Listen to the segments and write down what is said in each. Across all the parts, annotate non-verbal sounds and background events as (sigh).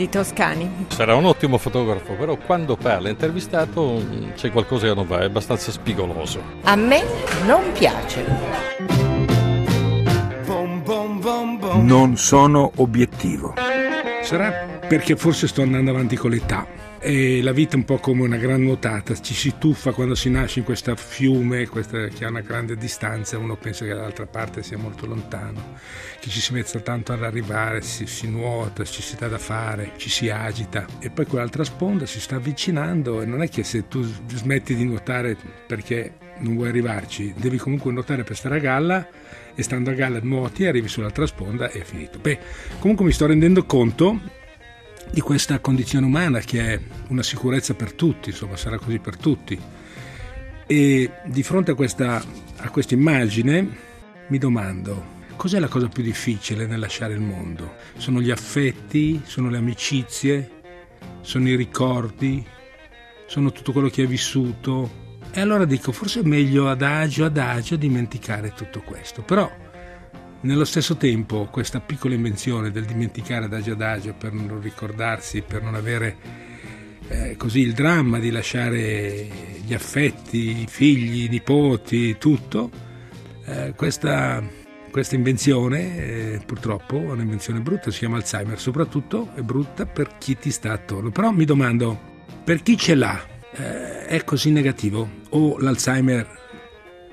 di Toscani. Sarà un ottimo fotografo, però quando parla intervistato mm, c'è qualcosa che non va, è abbastanza spigoloso. A me non piace. Non sono obiettivo. Sarà perché forse sto andando avanti con l'età e la vita è un po' come una gran nuotata, ci si tuffa quando si nasce in questo fiume questa, che ha una grande distanza, uno pensa che dall'altra parte sia molto lontano, che ci si mette tanto ad arrivare, si, si nuota, ci si dà da fare, ci si agita e poi quell'altra sponda si sta avvicinando e non è che se tu smetti di nuotare perché non vuoi arrivarci, devi comunque nuotare per stare a galla e stando a galla nuoti, arrivi sull'altra sponda e è finito. Beh, comunque mi sto rendendo conto di questa condizione umana che è una sicurezza per tutti, insomma sarà così per tutti. E di fronte a questa, a questa immagine mi domando cos'è la cosa più difficile nel lasciare il mondo? Sono gli affetti, sono le amicizie, sono i ricordi, sono tutto quello che hai vissuto. E allora dico, forse è meglio adagio adagio dimenticare tutto questo. Però nello stesso tempo questa piccola invenzione del dimenticare adagio adagio per non ricordarsi, per non avere eh, così il dramma di lasciare gli affetti, i figli, i nipoti, tutto, eh, questa, questa, invenzione eh, purtroppo è un'invenzione brutta, si chiama Alzheimer, soprattutto è brutta per chi ti sta attorno. Però mi domando, per chi ce l'ha eh, è così negativo o l'Alzheimer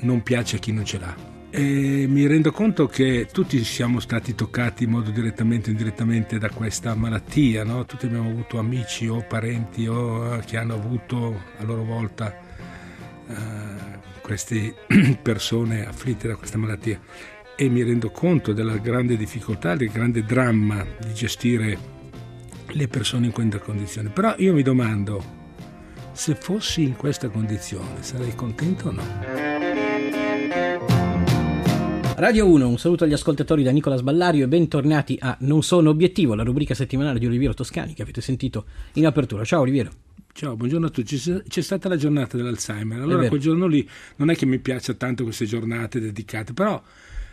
non piace a chi non ce l'ha? E mi rendo conto che tutti siamo stati toccati in modo direttamente o indirettamente da questa malattia, no? tutti abbiamo avuto amici o parenti o, eh, che hanno avuto a loro volta uh, queste (clears throat) persone afflitte da questa malattia e mi rendo conto della grande difficoltà, del grande dramma di gestire le persone in questa condizione. Però io mi domando, se fossi in questa condizione sarei contento o no? Radio 1, un saluto agli ascoltatori da Nicola Sballario e bentornati a Non sono obiettivo, la rubrica settimanale di Oliviero Toscani che avete sentito in apertura. Ciao Oliviero. Ciao, buongiorno a tutti. C'è stata la giornata dell'Alzheimer. Allora, quel giorno lì non è che mi piaccia tanto queste giornate dedicate, però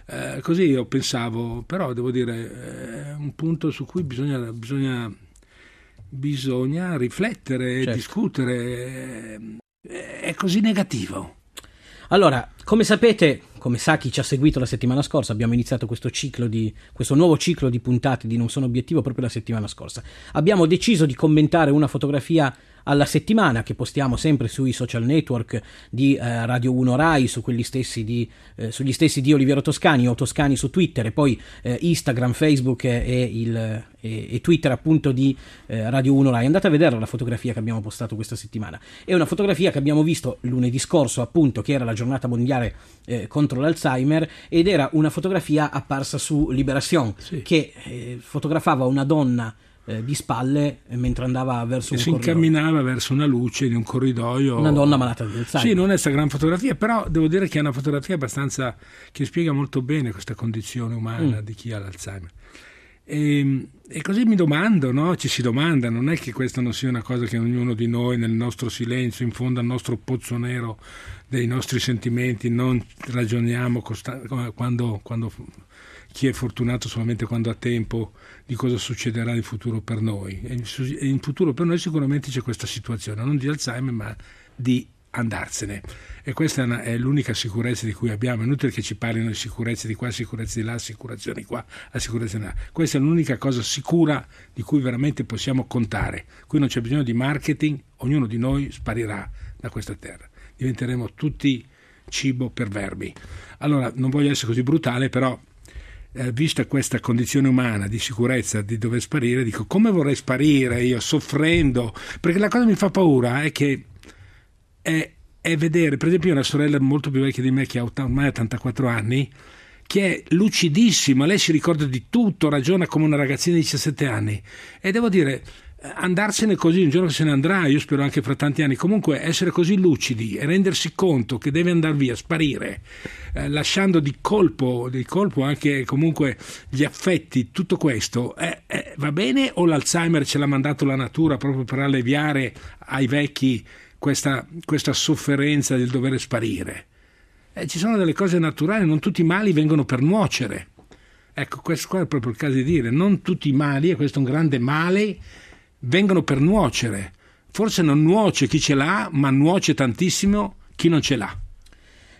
eh, così io pensavo, però devo dire, è un punto su cui bisogna, bisogna, bisogna riflettere, certo. discutere. È così negativo. Allora, come sapete, come sa chi ci ha seguito la settimana scorsa, abbiamo iniziato questo, di, questo nuovo ciclo di puntate di Non sono obiettivo proprio la settimana scorsa. Abbiamo deciso di commentare una fotografia alla settimana che postiamo sempre sui social network di eh, Radio 1 Rai, su stessi di, eh, sugli stessi di Oliviero Toscani o Toscani su Twitter e poi eh, Instagram, Facebook e, il, e, Twitter appunto di eh, Radio 1 Rai. Andate a vedere la fotografia che abbiamo postato questa settimana. È una fotografia che abbiamo visto lunedì scorso appunto che era la giornata mondiale eh, contro l'Alzheimer ed era una fotografia apparsa su Liberation sì. che eh, fotografava una donna eh, di spalle eh, mentre andava verso un si corridoio. incamminava verso una luce di un corridoio. Una donna malata di Alzheimer. Sì, non è questa gran fotografia, però devo dire che è una fotografia abbastanza che spiega molto bene questa condizione umana mm. di chi ha l'Alzheimer. E, ehm, e, così mi domando, no? ci si domanda, non è che questa non sia una cosa che ognuno di noi nel nostro silenzio, in fondo al nostro pozzo nero dei nostri sentimenti, non ragioniamo costa- quando, quando chi è fortunato solamente quando ha tempo di cosa succederà in futuro per noi. E in futuro per noi sicuramente c'è questa situazione, non di Alzheimer ma di andarsene. E questa è, l'unica sicurezza di cui abbiamo. È inutile che ci parlino di sicurezza di qua, sicurezza di là, assicurazioni qua, assicurazioni là. Questa è l'unica cosa sicura di cui veramente possiamo contare. Qui non c'è bisogno di marketing, ognuno di noi sparirà da questa terra. Diventeremo tutti cibo per verbi. Allora, non voglio essere così brutale, però eh, vista questa condizione umana di sicurezza di dover sparire, dico come vorrei sparire io soffrendo, perché la cosa che mi fa paura è che è, è vedere, per esempio, una sorella molto più vecchia di me che ha ormai 84 anni, che è lucidissima, lei si ricorda di tutto, ragiona come una ragazzina di 17 anni. E devo dire, andarsene così, un giorno se ne andrà, io spero anche fra tanti anni, comunque essere così lucidi e rendersi conto che deve andare via, sparire, eh, lasciando di colpo, di colpo anche comunque gli affetti, tutto questo, eh, eh, va bene? O l'Alzheimer ce l'ha mandato la natura proprio per alleviare ai vecchi questa, questa sofferenza del dover sparire? Eh, ci sono delle cose naturali, non tutti i mali vengono per nuocere. Ecco, questo qua è proprio il caso di dire, non tutti i mali, e questo è un grande male, vengono per nuocere. Forse non nuoce chi ce l'ha, ma nuoce tantissimo chi non ce l'ha.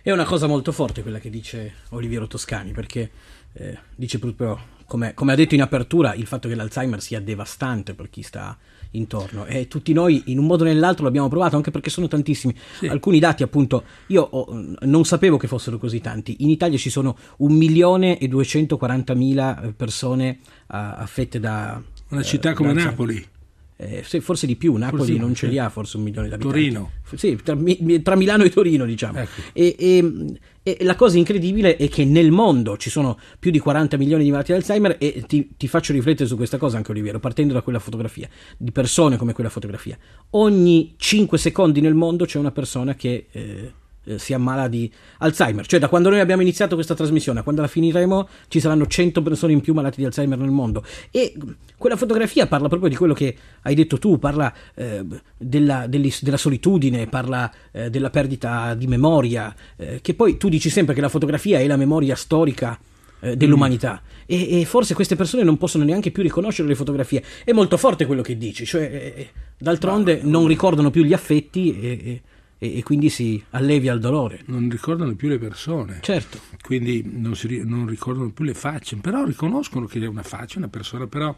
È una cosa molto forte quella che dice Oliviero Toscani, perché eh, dice proprio, come, come, ha detto in apertura, il fatto che l'Alzheimer sia devastante per chi sta intorno. E tutti noi in un modo o nell'altro l'abbiamo provato anche perché sono tantissimi. Sì. alcuni dati appunto io ho, non sapevo che fossero così tanti. In Italia ci sono un milione e 240 mila persone uh, affette da una città uh, come Napoli eh, forse di più, Napoli forse non ce li ha forse un milione di abitanti. Torino. Sì, tra, tra Milano e Torino diciamo. Ecco. E, e, e, la cosa incredibile è che nel mondo ci sono più di 40 milioni di malati di Alzheimer e ti, ti faccio riflettere su questa cosa anche Oliviero, partendo da quella fotografia, di persone come quella fotografia. Ogni 5 secondi nel mondo c'è una persona che... Eh, eh, si ammala di Alzheimer. Cioè, da quando noi abbiamo iniziato questa trasmissione a quando la finiremo, ci saranno 100 persone in più malate di Alzheimer nel mondo. E quella fotografia parla proprio di quello che hai detto tu, parla eh, della, della, solitudine, parla eh, della perdita di memoria, eh, che poi tu dici sempre che la fotografia è la memoria storica eh, dell'umanità mm. e, e, forse queste persone non possono neanche più riconoscere le fotografie è molto forte quello che dici cioè, eh, d'altronde Ma, non ricordano più gli affetti e, e, e, quindi si allevia il dolore. Non ricordano più le persone. Certo. Quindi non, si, non ricordano più le facce, però riconoscono che è una faccia, una persona, però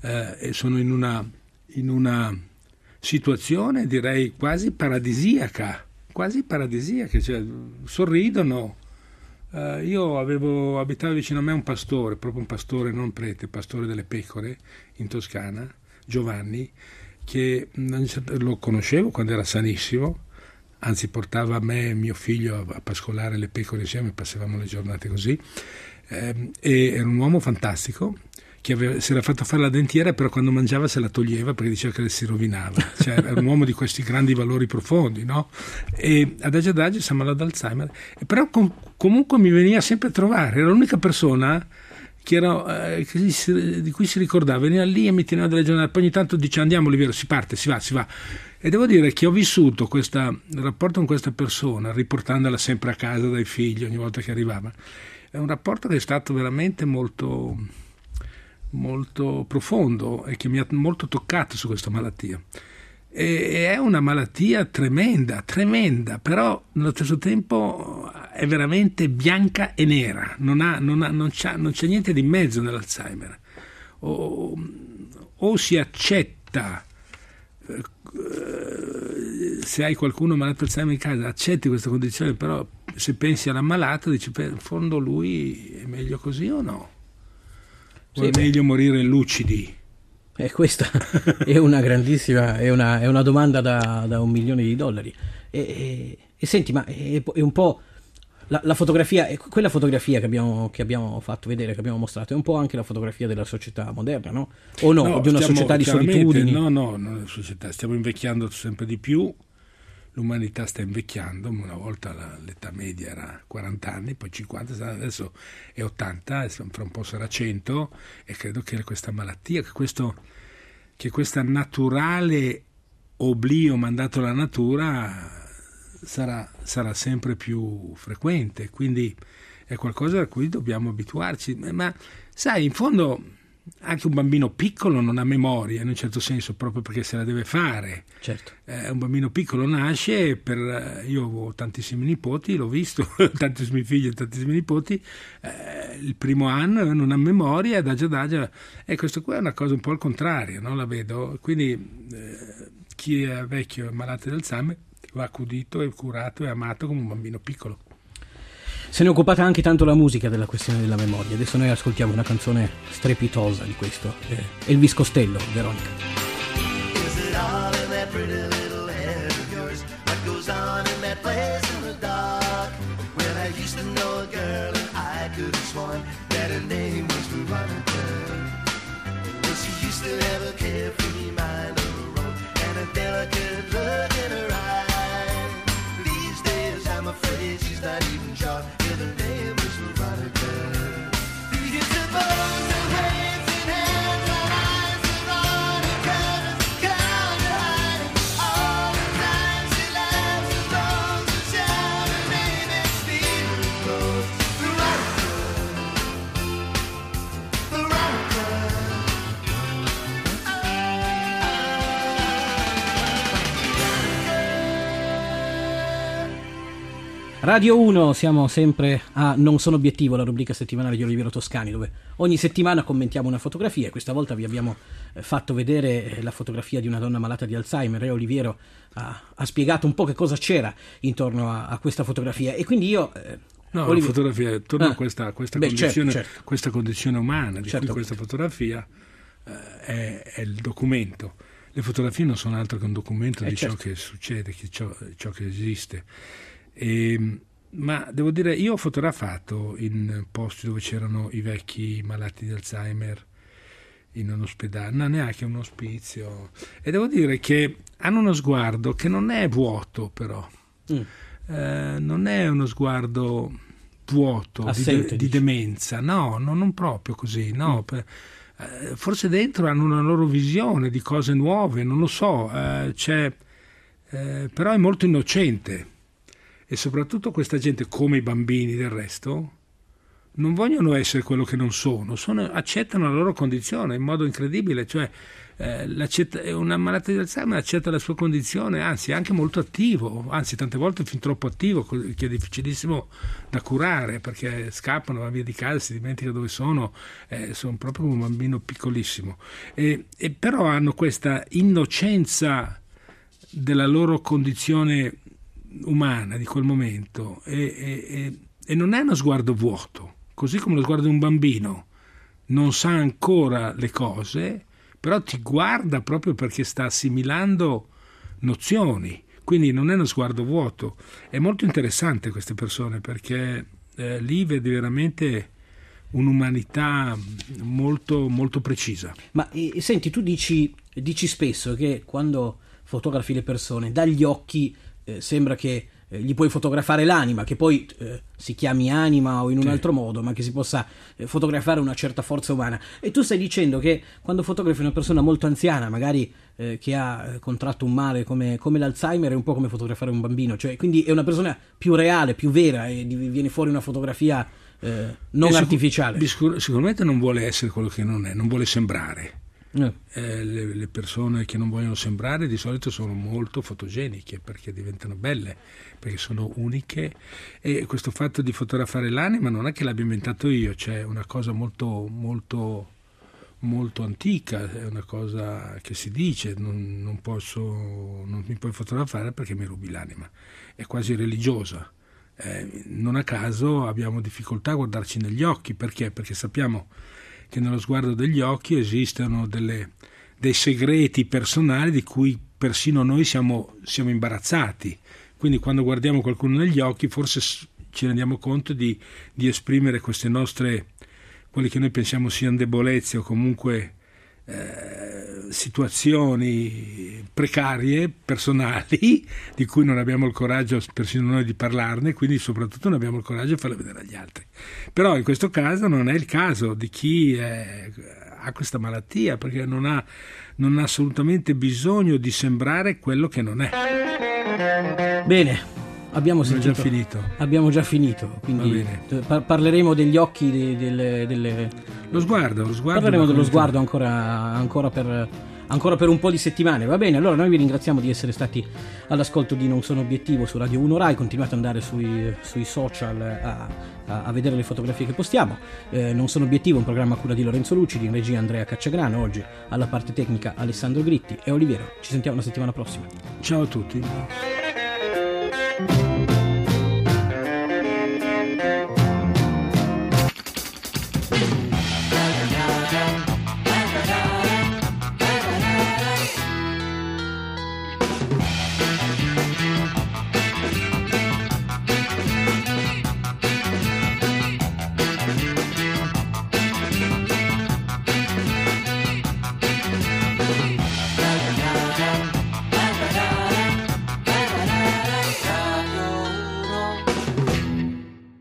eh, sono in una, in una situazione direi quasi paradisiaca, quasi paradisiaca, cioè sorridono. Uh, io avevo abitavo vicino a me un pastore, proprio un pastore, non prete, pastore delle pecore in Toscana, Giovanni, che lo conoscevo quando era sanissimo anzi portava me e mio figlio a, pascolare le pecore insieme, passavamo le giornate così, eh, e era un uomo fantastico che aveva, si era fatto fare la dentiera però quando mangiava se la toglieva perché diceva che si rovinava. Cioè, era un uomo di questi grandi valori profondi no? e adagio adagio si ammalò d'Alzheimer. Però com- comunque mi veniva sempre a trovare. Era l'unica persona era, eh, si, di cui si ricordava. Veniva lì e mi teneva delle giornate. Poi ogni tanto dice andiamo Oliviero si parte si va si va e devo dire che ho vissuto questo rapporto con questa persona, riportandola sempre a casa dai figli ogni volta che arrivava. È un rapporto che è stato veramente molto, molto profondo e che mi ha molto toccato su questa malattia. E è una malattia tremenda, tremenda, però nello stesso tempo è veramente bianca e nera, non, ha, non, ha, non, non c'è niente di mezzo nell'Alzheimer. O, o si accetta eh, se hai qualcuno malato Alzheimer in casa, accetti questa condizione, però se pensi all'ammalato dici, in fondo lui è meglio così o no? O sì, è meglio morire lucidi? E questa è una grandissima, è una, è una domanda da, da, un milione di dollari. E, e, e senti, ma è, è un po' la, la, fotografia, quella fotografia che abbiamo, che abbiamo, fatto vedere, che abbiamo mostrato, è un po' anche la fotografia della società moderna, no? O no, no di una stiamo, società di solitudini? No, no, no, società, stiamo invecchiando sempre di più, l'umanità sta invecchiando, una volta la, l'età media era 40 anni, poi 50, adesso è 80, fra un po' sarà 100 e credo che questa malattia, che, questo, che questa naturale oblio mandato alla natura sarà, sarà sempre più frequente, quindi è qualcosa a cui dobbiamo abituarci. Ma sai, in fondo anche un bambino piccolo non ha memoria in un certo senso proprio perché se la deve fare certo. eh, un bambino piccolo nasce per, io ho tantissimi nipoti l'ho visto (laughs) tantissimi figli e tantissimi nipoti eh, il primo anno non ha memoria adagio adagio e questo qua è una cosa un po' al contrario no? la vedo quindi eh, chi è vecchio e malato di Alzheimer va accudito e curato e amato come un bambino piccolo. Se ne è occupata anche tanto la musica della questione della memoria. Adesso noi ascoltiamo una canzone strepitosa di questo. Eh, Elvis Costello, Veronica. Is it all in that pretty little head of yours? What goes sun in that place in the dark. When I used to know a girl and I could have sworn that her name was Veronica. Well, she used to have a carefree mind of her own and a delicate look in her eye. face, she's not even shot. Radio 1, siamo sempre a Non sono obiettivo, la rubrica settimanale di Oliviero Toscani, dove ogni settimana commentiamo una fotografia e questa volta vi abbiamo eh, fatto vedere eh, la fotografia di una donna malata di Alzheimer e Oliviero ha, ha spiegato un po' che cosa c'era intorno a, a questa fotografia e quindi io... eh, No, Oliviero- la fotografia, torno Ah. a questa, questa Beh, condizione, certo, certo. questa condizione umana di Certo. cui questa fotografia eh, è, è il documento. Le fotografie non sono altro che un documento Eh, di certo. ciò che succede, che ciò, ciò che esiste. E, ma devo dire, io ho fotografato in posti dove c'erano i vecchi malati di Alzheimer in un ospedale, no, neanche un ospizio. E devo dire che hanno uno sguardo che non è vuoto, però. Mm. Eh, non è uno sguardo vuoto di, Assente, di dici. demenza, no, no, non proprio così, no. per- eh, forse dentro hanno una loro visione di cose nuove, non lo so, eh, c'è, eh, però è molto innocente e soprattutto questa gente, come i bambini del resto, non vogliono essere quello che non sono, sono- accettano la loro condizione in modo incredibile, cioè eh, una malattia di Alzheimer accetta la sua condizione, anzi è anche molto attivo, anzi tante volte fin troppo attivo, che è difficilissimo da curare perché scappano, vanno via di casa, si dimentica dove sono, eh, sono proprio un bambino piccolissimo. E, e però hanno questa innocenza della loro condizione umana di quel momento e, e- e- e non è uno sguardo vuoto, così come lo sguardo di un bambino non sa ancora le cose, però ti guarda proprio perché sta assimilando nozioni, quindi non è uno sguardo vuoto. È molto interessante queste persone perché eh, lì vedi veramente un'umanità molto, molto precisa. Ma eh, senti, tu dici, dici spesso che quando fotografi le persone, dagli occhi eh, sembra che eh, gli puoi fotografare l'anima, che poi eh, si chiami anima o in un altro modo, ma che si possa eh, fotografare una certa forza umana. E tu stai dicendo che quando fotografi una persona molto anziana, magari eh, che ha eh, contratto un male come, come l'Alzheimer, è un po' come fotografare un bambino, cioè quindi è una persona più reale, più vera e viene fuori una fotografia eh, non sicur- artificiale. sicur- sicuramente non vuole essere quello che non è, non vuole sembrare. Eh. Eh, le, le persone che non vogliono sembrare di solito sono molto fotogeniche perché diventano belle, perché sono uniche e questo fatto di fotografare l'anima non è che l'abbia inventato io, c'è una cosa molto, molto, molto antica, è una cosa che si dice, non, non posso, non mi puoi fotografare perché mi rubi l'anima, è quasi religiosa. Eh, non a caso abbiamo difficoltà a guardarci negli occhi, perché? Perché sappiamo che nello sguardo degli occhi esistono delle- dei segreti personali di cui persino noi siamo, siamo imbarazzati. Quindi quando guardiamo qualcuno negli occhi forse ci rendiamo conto di, di esprimere queste nostre, quelle che noi pensiamo siano debolezze o comunque eh, situazioni precarie, personali, (laughs) di cui non abbiamo il coraggio persino noi di parlarne, quindi soprattutto non abbiamo il coraggio di farle vedere agli altri. Però in questo caso non è il caso di chi è- ha questa malattia, perché non ha, non ha assolutamente bisogno di sembrare quello che non è. Bene, abbiamo già sentito. finito. Abbiamo già finito, quindi eh, par- parleremo degli occhi, de- delle, delle- Lo sguardo, lo sguardo. parleremo dello sguardo ancora, ancora per, ancora per un po' di settimane. Va bene, allora noi vi ringraziamo di essere stati all'ascolto di Non Sono Obiettivo su Radio 1 Rai. Continuate ad andare sui, sui social a, a- a vedere le fotografie che postiamo. Eh, non Sono Obiettivo, un programma a cura di Lorenzo Lucidi, in regia Andrea Cacciagrano. Oggi alla parte tecnica Alessandro Gritti e Oliviero. Ci sentiamo la settimana prossima. Ciao a tutti.